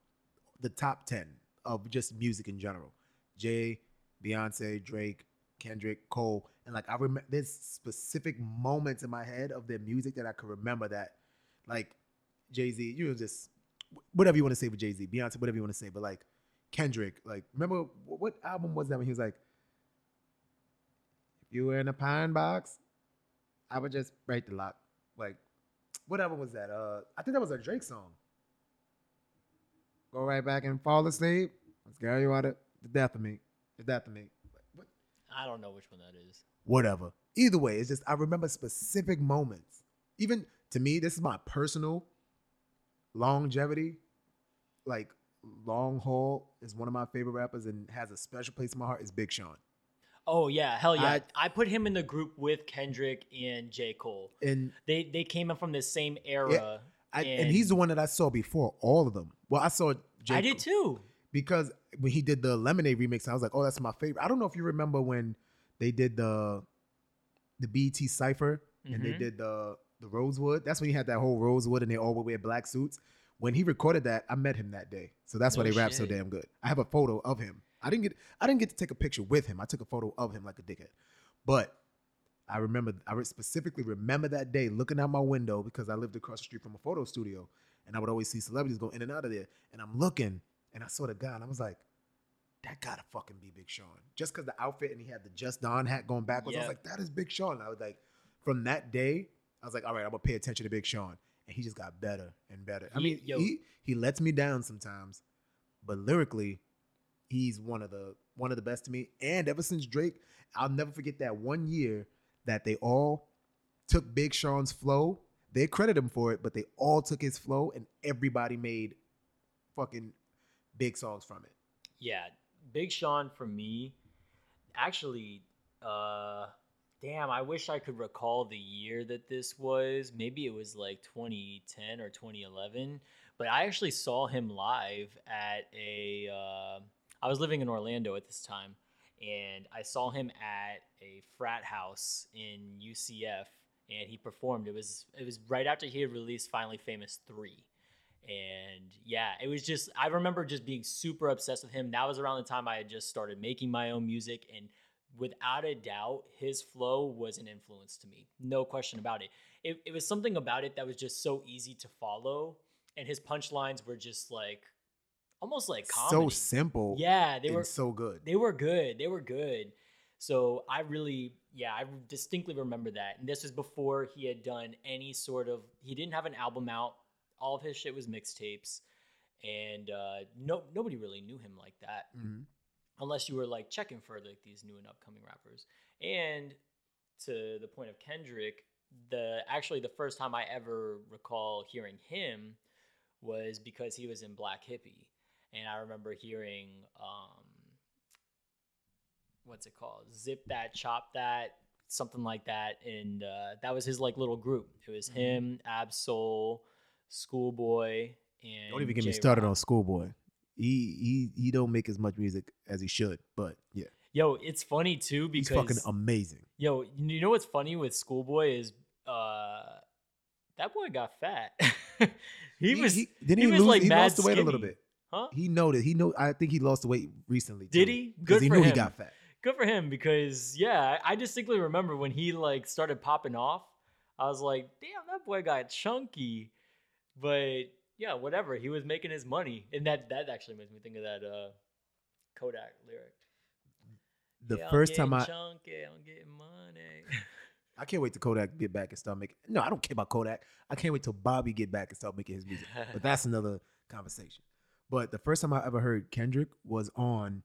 the top 10 of just music in general jay beyonce drake kendrick cole and like i remember there's specific moments in my head of their music that i could remember that like jay-z you know just whatever you want to say with jay-z beyonce whatever you want to say but like kendrick like remember what album was that when he was like if you were in a pine box, I would just break the lock. Like, what album was that? Uh, I think that was a Drake song. Go right back and fall asleep. Let's go you want it. The death of me. The death of me. What? I don't know which one that is. Whatever. Either way, it's just I remember specific moments. Even to me, this is my personal longevity. Like long haul is one of my favorite rappers and has a special place in my heart. Is Big Sean. Oh yeah, hell yeah! I- I, put him in the group with Kendrick and J. Cole. And They they came in from the same era. I, and, And- he's the one that I saw before all of them. Well, I saw J. I did too. because when he did the Lemonade remix, I was like, oh, that's my favorite. I don't know if you remember when they did the the BT Cipher and they Mhm. did the the Rosewood. That's when he had that whole Rosewood and they all would wear black suits. When he recorded that, I met him that day, so that's why they rap so damn good. I have a photo of him. I didn't get I didn't get to take a picture with him. I took a photo of him like a dickhead, but. I remember, I specifically remember that day looking out my window because I lived across the street from a photo studio and I would always see celebrities go in and out of there. And I'm looking and I saw the guy and I was like, that gotta fucking be Big Sean. Just because the outfit and he had the Just Don hat going backwards, I was like, that is Big Sean. And I was like, from that day, I was like, all right, I'm gonna pay attention to Big Sean. He just got better and better. I mean, yo. he he lets me down sometimes, but lyrically, he's one of the one of the best to me. And ever since Drake, I'll never forget that one year that they all took Big Sean's flow. They credit him for it, but they all took his flow and everybody made fucking big songs from it. Yeah, Big Sean for me, actually, uh, damn, I wish I could recall the year that this was. Maybe it was like 2010 or 2011. But I actually saw him live at a. Uh, I was living in Orlando at this time, and I saw him at a frat house in UCF, and he performed. It was it was right after he had released Finally Famous three and yeah it was just i remember just being super obsessed with him that was around the time i had just started making my own music and without a doubt his flow was an influence to me no question about it it, it was something about it that was just so easy to follow and his punchlines were just like almost like comedy. So simple. yeah they were so good. they were good. They were good. So I really, yeah, I distinctly remember that. And this was before he had done any sort of. He didn't have an album out. All of his shit was mixtapes, and uh, no, nobody really knew him like that, Mhm. Unless you were like checking for like these new and upcoming rappers. And to the point of Kendrick, the actually the first time I ever recall hearing him was because he was in Black Hippy, and I remember hearing. Um, what's it called? Zip that, chop that, something like that, and uh, that was his like little group. It was Mhm. him, Ab-Soul, Schoolboy, and Don't even get me Jay Rock. started on Schoolboy. He he he don't make as much music as he should, but yeah, Yo, it's funny too he's because fucking amazing. yo, you know what's funny with Schoolboy is uh, that boy got fat. he, was, he, didn't he he, was, lose? like, he mad lost the weight a little bit. huh? He noted. He know. I think he lost the weight recently. Did too, he? Good he for knew him. he got fat. Good for him because yeah, I I distinctly remember when he like started popping off. I was like, damn, that boy got chunky. But yeah, whatever. He was making his money, and that that actually makes me think of that uh, Kodak lyric. The Yeah, first time I, chunky, I'm getting money. I can't wait to Kodak get back and start making. No, I don't care about Kodak. I can't wait till Bobby get back and start making his music. But that's another conversation. But the first time I ever heard Kendrick was on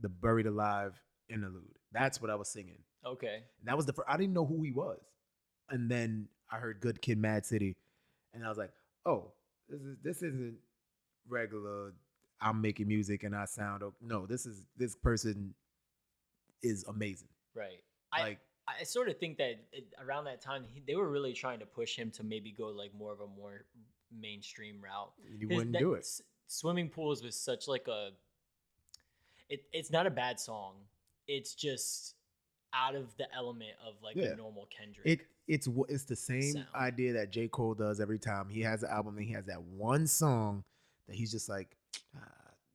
the Buried Alive interlude. That's what I was singing. okay. And that was the first. I didn't know who he was. And then I heard Good Kid, Mad City, and I was like, oh, this is this isn't regular. I'm making music and I sound. o- No, this is this person is amazing. Right. I, Like I sort of think that it, around that time he, they were really trying to push him to maybe go like more of a more mainstream route. you wouldn't that do it. s- Swimming pools was such like a. It, it's not a bad song. It's just out of the element of like Yeah. a normal Kendrick. It it's it's the same Sound. idea that J Cole does every time he has an album and he has that one song that he's just like, ah,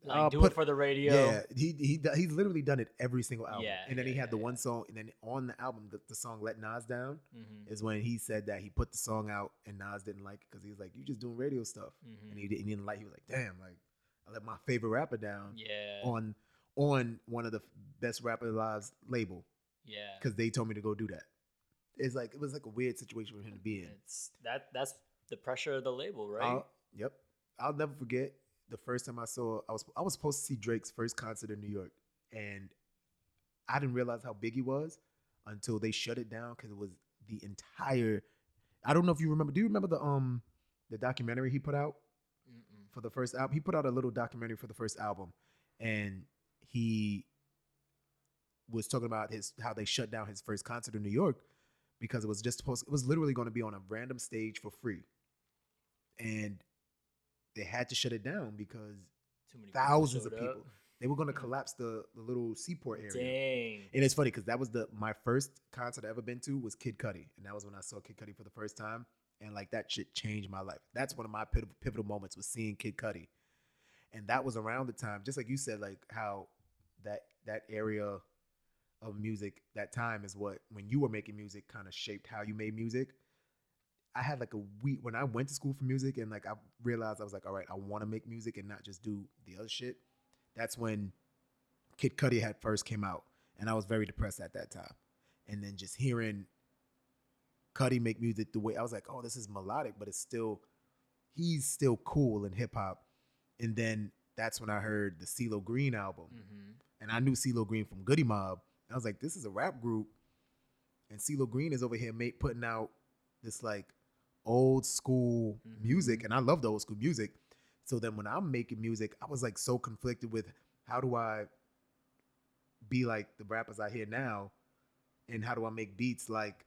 like I'll do put- it for the radio. Yeah, he he he's literally done it every single album. Yeah, and then he had the yeah, one song, and then on the album, the, the song "Let Nas Down" hmm is when he said that he put the song out and Nas didn't like it because he was like, "You just doing radio stuff," hmm and he didn't, he didn't like. He was like, "Damn, like I let my favorite rapper down Yeah. on on one of the best rapper lives label yeah. because they told me to go do that." It's like it was like a weird situation for him to be in. It's that that's the pressure of the label, right? I'll, yep. I'll never forget the first time I saw I was I was supposed to see Drake's first concert in New York, and I didn't realize how big he was until they shut it down because it was the entire. I don't know if you remember. Do you remember the um the documentary he put out Mm-mm. for the first album? He put out a little documentary for the first album, and he was talking about his how they shut down his first concert in New York because it was just supposed it was literally going to be on a random stage for free. And they had to shut it down because Too many people thousands of people. up. They were going to mm. collapse the, the little seaport area. Dang. And it's funny because that was the my first concert I ever been to was Kid Cudi, and that was when I saw Kid Cudi for the first time, and like that shit changed my life. That's one of my pivotal, pivotal moments was seeing Kid Cudi, and that was around the time, just like you said, like how that that area of music that time is what when you were making music kind of shaped how you made music. I had like a week when I went to school for music, and like I realized I was like, all right, I want to make music and not just do the other shit. That's when Kid Cudi had first came out, and I was very depressed at that time. And then just hearing Cudi make music the way I was like, oh, this is melodic, but it's still he's still cool in hip hop. And then that's when I heard the CeeLo Green album, hmm and I knew CeeLo Green from Goodie Mob. I was like, this is a rap group, and CeeLo Green is over here mate, putting out this like old school music, Mhm. and I love the old school music. So then when I'm making music, I was like so conflicted with how do I be like the rappers I hear now, and how do I make beats like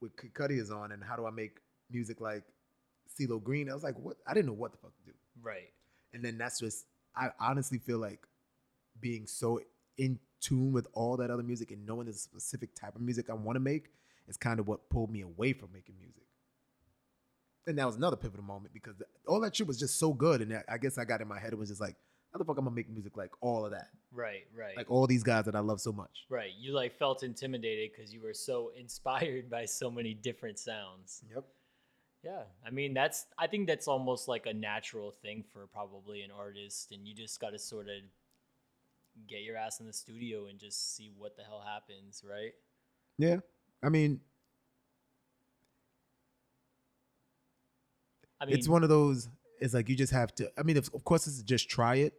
with Cudi is on, and how do I make music like CeeLo Green? I was like, what? I didn't know what the fuck to do. Right. And then that's just I honestly feel like being so in tune with all that other music and knowing the specific type of music I want to make is kind of what pulled me away from making music. And that was another pivotal moment because all that shit was just so good. And I guess I got in my head, it was just like, how the fuck I'm gonna make music like all of that? Right. Right. Like all these guys that I love so much. right. You like felt intimidated because you were so inspired by so many different sounds. Yep. Yeah. I mean, that's, I think that's almost like a natural thing for probably an artist. And you just got to sort of get your ass in the studio and just see what the hell happens. Right. Yeah. I mean, I mean, it's one of those. It's like you just have to. I mean, of of course, it's just try it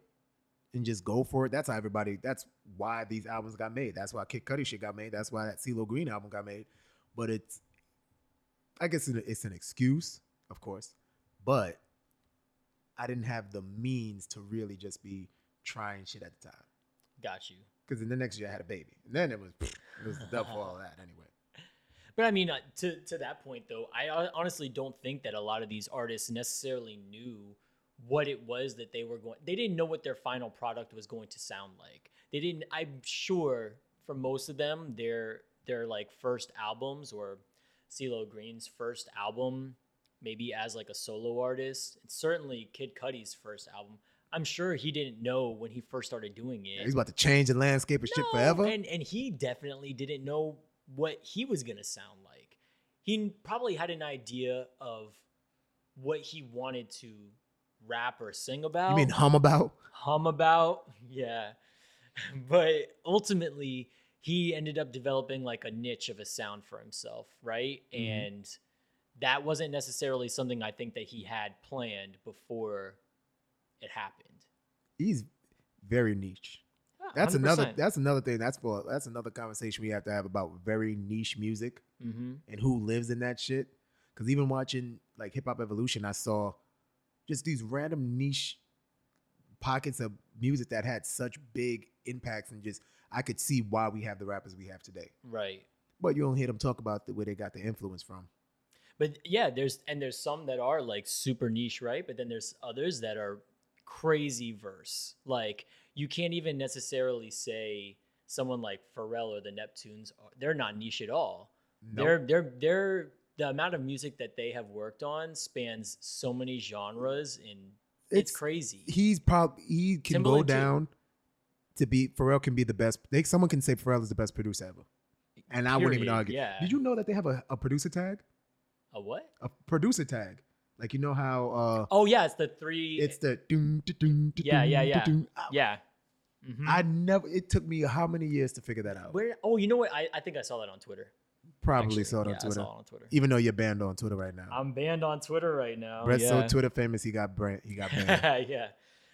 and just go for it. That's how everybody. That's why these albums got made. That's why Kid Cudi shit got made. That's why that CeeLo Green album got made. But it's, I guess it's an excuse, of course, but I didn't have the means to really just be trying shit at the time. Got you. Because in the next year I had a baby, and then it was it was done for all that anyway. But I mean, uh, to to that point though, I honestly don't think that a lot of these artists necessarily knew what it was that they were going. They didn't know what their final product was going to sound like. They didn't. I'm sure for most of them, their their like first albums or CeeLo Green's first album, maybe as like a solo artist, and certainly Kid Cudi's first album. I'm sure he didn't know when he first started doing it. He's about to change the landscape of shit forever. And and he definitely didn't know what he was gonna sound like. He probably had an idea of what he wanted to rap or sing about. you mean hum about? hum about? Yeah. But ultimately, he ended up developing like a niche of a sound for himself, right? Mhm. And that wasn't necessarily something I think that he had planned before it happened. He's very niche. Yeah, That's another. 100%. That's another thing. That's for. That's another conversation we have to have about very niche music Mhm. and who lives in that shit. Because even watching like Hip Hop Evolution, I saw just these random niche pockets of music that had such big impacts, and just I could see why we have the rappers we have today. Right. But you don't hear them talk about the, where they got the influence from. But yeah, there's and there's some that are like super niche, right? But then there's others that are crazy verse. Like you can't even necessarily say someone like Pharrell or the Neptunes. are- They're not niche at all. Nope. They're they're they're the amount of music that they have worked on spans so many genres and it's, It's- crazy. he's probably he can Timberlake, go too. down to be Pharrell can be the best. They, someone can say Pharrell is the best producer ever, and I wouldn't even argue. Yeah. Did you know that they have a, a producer tag? a what? A producer tag, like you know how uh, Oh yeah, it's the three. it's the doom, da, doom, da, Yeah, yeah, yeah. I, yeah. Mhm. I never. It took me how many years to figure that out? Where? Oh, you know what? I, I think I saw that on Twitter. Probably actually. saw it on Yeah, I Twitter. saw it on Twitter. Even though you're banned on Twitter right now. I'm banned on Twitter right now. Brett's yeah. so Twitter famous, he got brand, he got banned. yeah.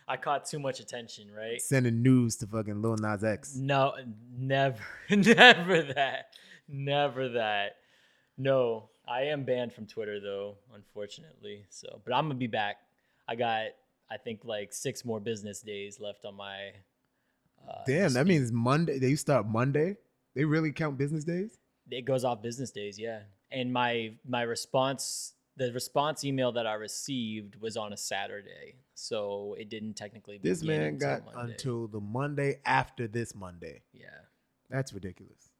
I caught too much attention, right? Sending news to fucking Lil Nas X. No, never, never that. Never that. No, I am banned from Twitter though, unfortunately. So, but I'm gonna be back. I got, I think, like six more business days left on my. Uh, Damn, that means Monday. They start Monday. They really count business days. it goes off business days yeah and my my response the response email that i received was on a saturday so it didn't technically This man got Monday. until the Monday after this Monday. yeah That's ridiculous.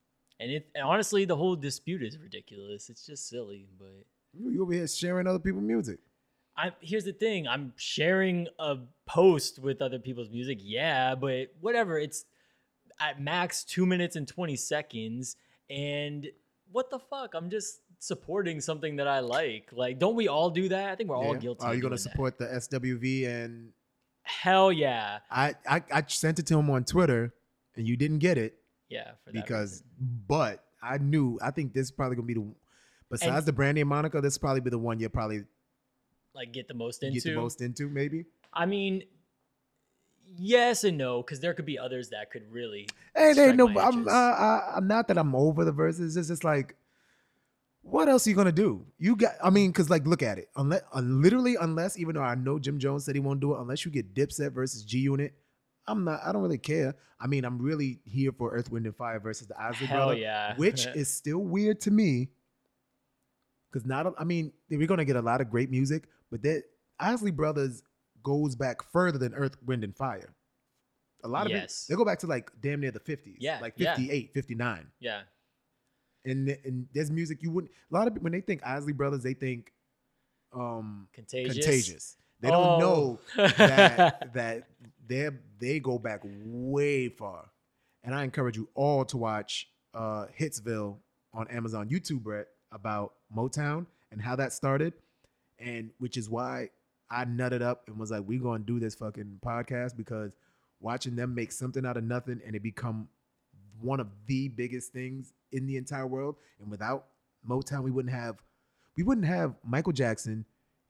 And it and honestly the whole dispute is ridiculous. It's just silly but You over here sharing other people's music. I here's the thing. I'm sharing a post with other people's music. Yeah but whatever. It's at max two minutes and 20 seconds. And what the fuck? I'm just supporting something that i like. Like don't we all do that? I think we're all guilty Are you gonna doing that. support the SWV? And Hell yeah. I, I I sent it to him on Twitter, and you didn't get it Yeah. For that because. reason. But I knew. I think this is probably gonna be the. Besides And- the Brandy and Monica, this probably be the one you'll probably like get the most into. get the most into. Maybe. I mean, yes and no, because there could be others that could really. Hey, they no. I'm. Uh. I, I'm not that I'm over the verses. It's just like, what else are you gonna do? You got. I mean, because like, look at it. Unless, uh, literally, unless even though I know Jim Jones said he won't do it, unless you get Dipset versus G Unit, I'm not. I don't really care. I mean, I'm really here for Earth, Wind, and Fire versus the Isley Hell Brother, yeah. which is still weird to me. Because not. a- I mean, we're gonna get a lot of great music, but that Isley Brothers goes back further than Earth, Wind, and Fire. A lot of Yes. it, they go back to like damn near the 50s. Yeah, Like yeah. 58, 59. yeah. And, and there's music you wouldn't a lot of when they think Isley Brothers, they think um Contagious. contagious. They don't know Oh. that that they they go back way far. And I encourage you all to watch uh Hitsville on Amazon YouTube, Brett, about Motown and how that started. And which is why I nutted up and was like, we're gonna do this fucking podcast because watching them make something out of nothing and it become one of the biggest things in the entire world. And without Motown, we wouldn't have we wouldn't have Michael Jackson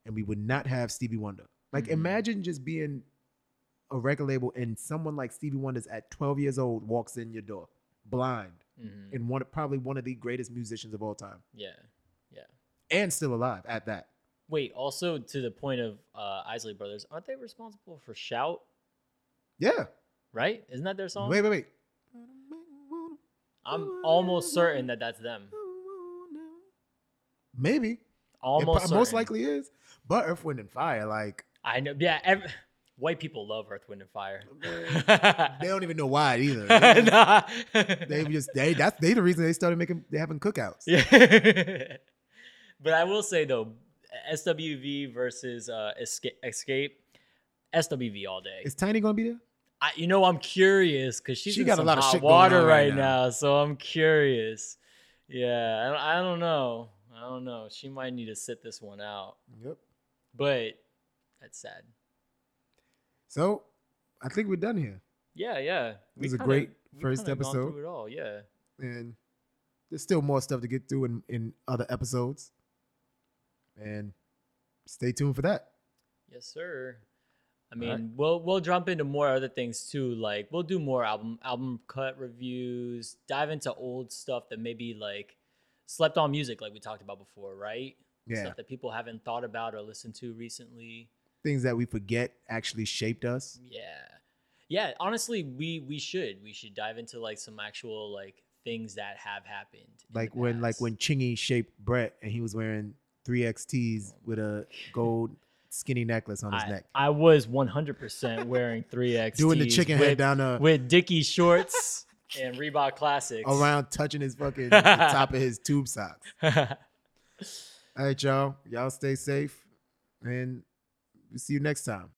and we would not have Stevie Wonder. Like Mhm. imagine just being a record label and someone like Stevie Wonder's at 12 years old walks in your door blind Mhm. and one probably one of the greatest musicians of all time Yeah. Yeah. and still alive at that. Wait. Also, to the point of uh, Isley Brothers, aren't they responsible for "Shout"? Yeah. Right? Isn't that their song? Wait, wait, wait. I'm almost certain that that's them. Maybe. Almost pro- most likely is. But Earth, Wind, and Fire, like I know. Yeah, ev- white people love Earth, Wind, and Fire. they don't even know why either. They, Nah. they just they that's they the reason they started making they having cookouts. Yeah. but I will say though, SWV versus uh, Xscape, Xscape, SWV all day. Is Tiny gonna be there? I, you know, I'm curious because she's She in got a lot of shit water right right now. now. so I'm curious. Yeah, I don't, I don't know. I don't know. She might need to sit this one out, Yep. but that's sad. So I think we're done here. Yeah, yeah. It was a kinda- great first episode. through It all, yeah. And there's still more stuff to get through in, in other episodes. And stay tuned for that. Yes, sir. I mean, right. we'll we'll jump into more other things too. Like we'll do more album album cut reviews, dive into old stuff that maybe like slept on music, like we talked about before, right? Yeah. Stuff that people haven't thought about or listened to recently. Things that we forget actually shaped us. Yeah, yeah. Honestly, we we should we should dive into like some actual like things that have happened. Like when like when Chingy shaped Brett and he was wearing three XTs oh with a gold skinny necklace on his I, neck. I was 100% wearing 3X. Doing the chicken with, head down the with Dickie shorts and Reebok Classics. around touching his fucking top of his tube socks. All right, y'all. Y'all stay safe. And see you next time.